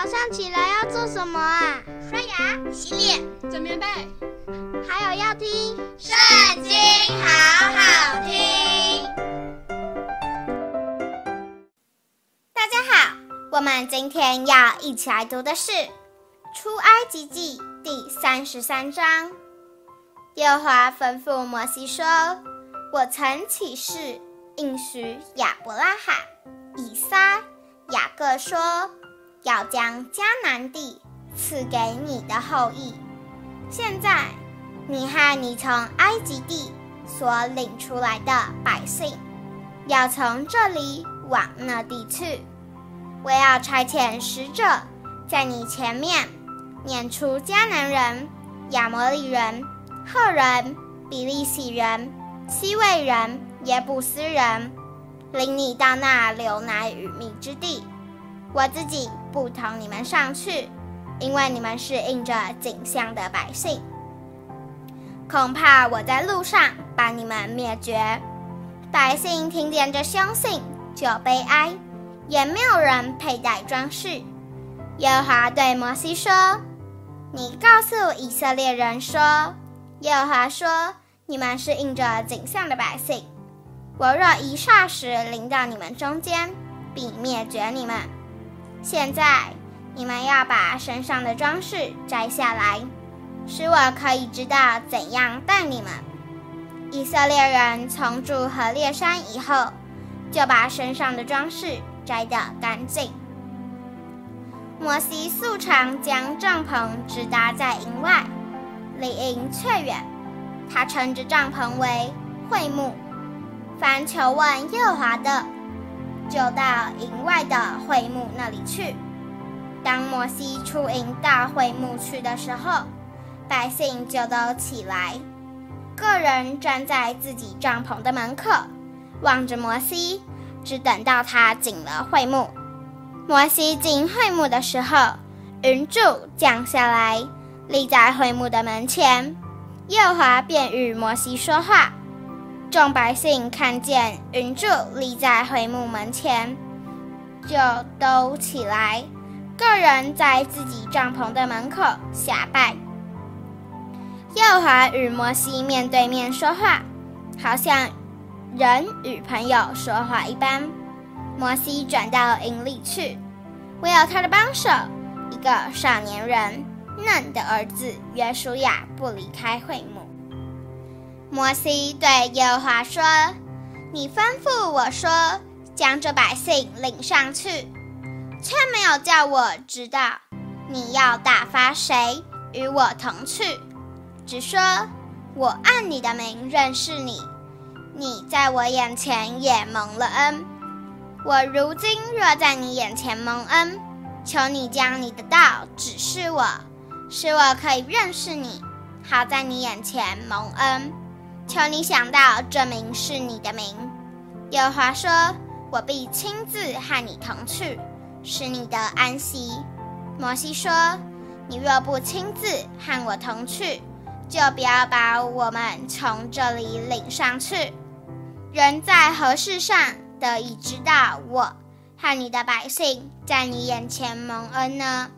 早上起来要做什么啊？刷牙、洗脸、整棉被，还有要听《圣经》，好好听。大家好，我们今天要一起来读的是《出埃及记》第三十三章。耶和华吩咐摩西说：“我曾起誓应许亚伯拉罕、以撒、雅各说。”要将迦南地赐给你的后裔。现在，你和你从埃及地所领出来的百姓，要从这里往那地去。我要差遣使者在你前面，撵出迦南人、亚摩利人、赫人、比利洗人、希未人、耶布斯人，领你到那流奶与蜜之地。我自己不同你们上去，因为你们是印着景象的百姓。恐怕我在路上把你们灭绝。百姓听见这凶信，就悲哀，也没有人佩戴装饰。耶和华对摩西说：“你告诉以色列人说，耶和华说，你们是印着景象的百姓。我若一霎时临到你们中间，必灭绝你们。”现在，你们要把身上的装饰摘下来，使我可以知道怎样待你们。以色列人从住何烈山以后，就把身上的装饰摘得干净。摩西素常将帐篷直搭在营外，离营却远。他称这帐篷为会幕。凡求问耶和华的，就到营外的会幕那里去。当摩西出营到会幕去的时候，百姓就都起来，个人站在自己帐篷的门口，望着摩西，只等到他进了会幕。摩西进会幕的时候，云柱降下来，立在会幕的门前，耶和华便与摩西说话。众百姓看见云柱立在会幕门前，就都起来，个人在自己帐篷的门口下拜。耶和华与摩西面对面说话，好像人与朋友说话一般。摩西转到营里去，唯有他的帮手，一个少年人，嫩的儿子约书亚不离开会幕。摩西对耶和华说：“你吩咐我说，将这百姓领上去，却没有叫我知道你要打发谁与我同去，只说我按你的名认识你，你在我眼前也蒙了恩。我如今若在你眼前蒙恩，求你将你的道指示我，使我可以认识你，好在你眼前蒙恩。”求你想到这名是你的名。耶和华说：“我必亲自和你同去，使你得安息。”摩西说：“你若不亲自和我同去，就不要把我们从这里领上去。人在何事上得以知道我和你的百姓在你眼前蒙恩呢？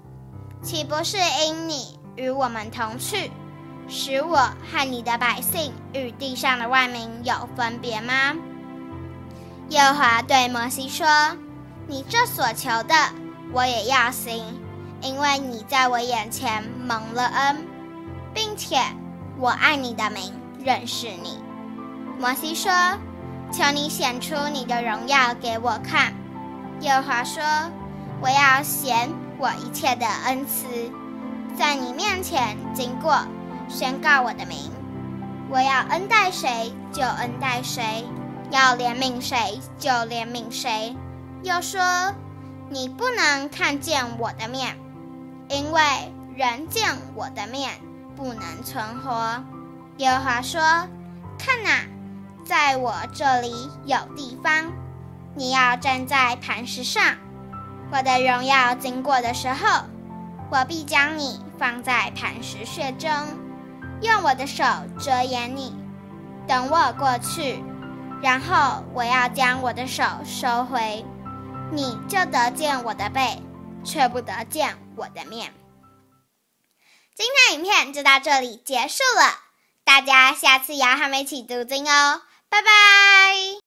岂不是因你与我们同去？”使我和你的百姓与地上的万民有分别吗？耶和华对摩西说：“你这所求的，我也要行，因为你在我眼前蒙了恩，并且我爱你的名认识你。”摩西说：“求你显出你的荣耀给我看。”耶和华说：“我要显我一切的恩慈，在你面前经过。”宣告我的名，我要恩待谁就恩待谁，要怜悯谁就怜悯谁。又说，你不能看见我的面，因为人见我的面不能存活。耶和华说：“看哪，在我这里有地方，你要站在磐石上。我的荣耀经过的时候，我必将你放在磐石穴中。”用我的手遮掩你，等我过去，然后我要将我的手收回，你就得见我的背，却不得见我的面。今天影片就到这里结束了，大家下次要和我们一起读经哦，拜拜。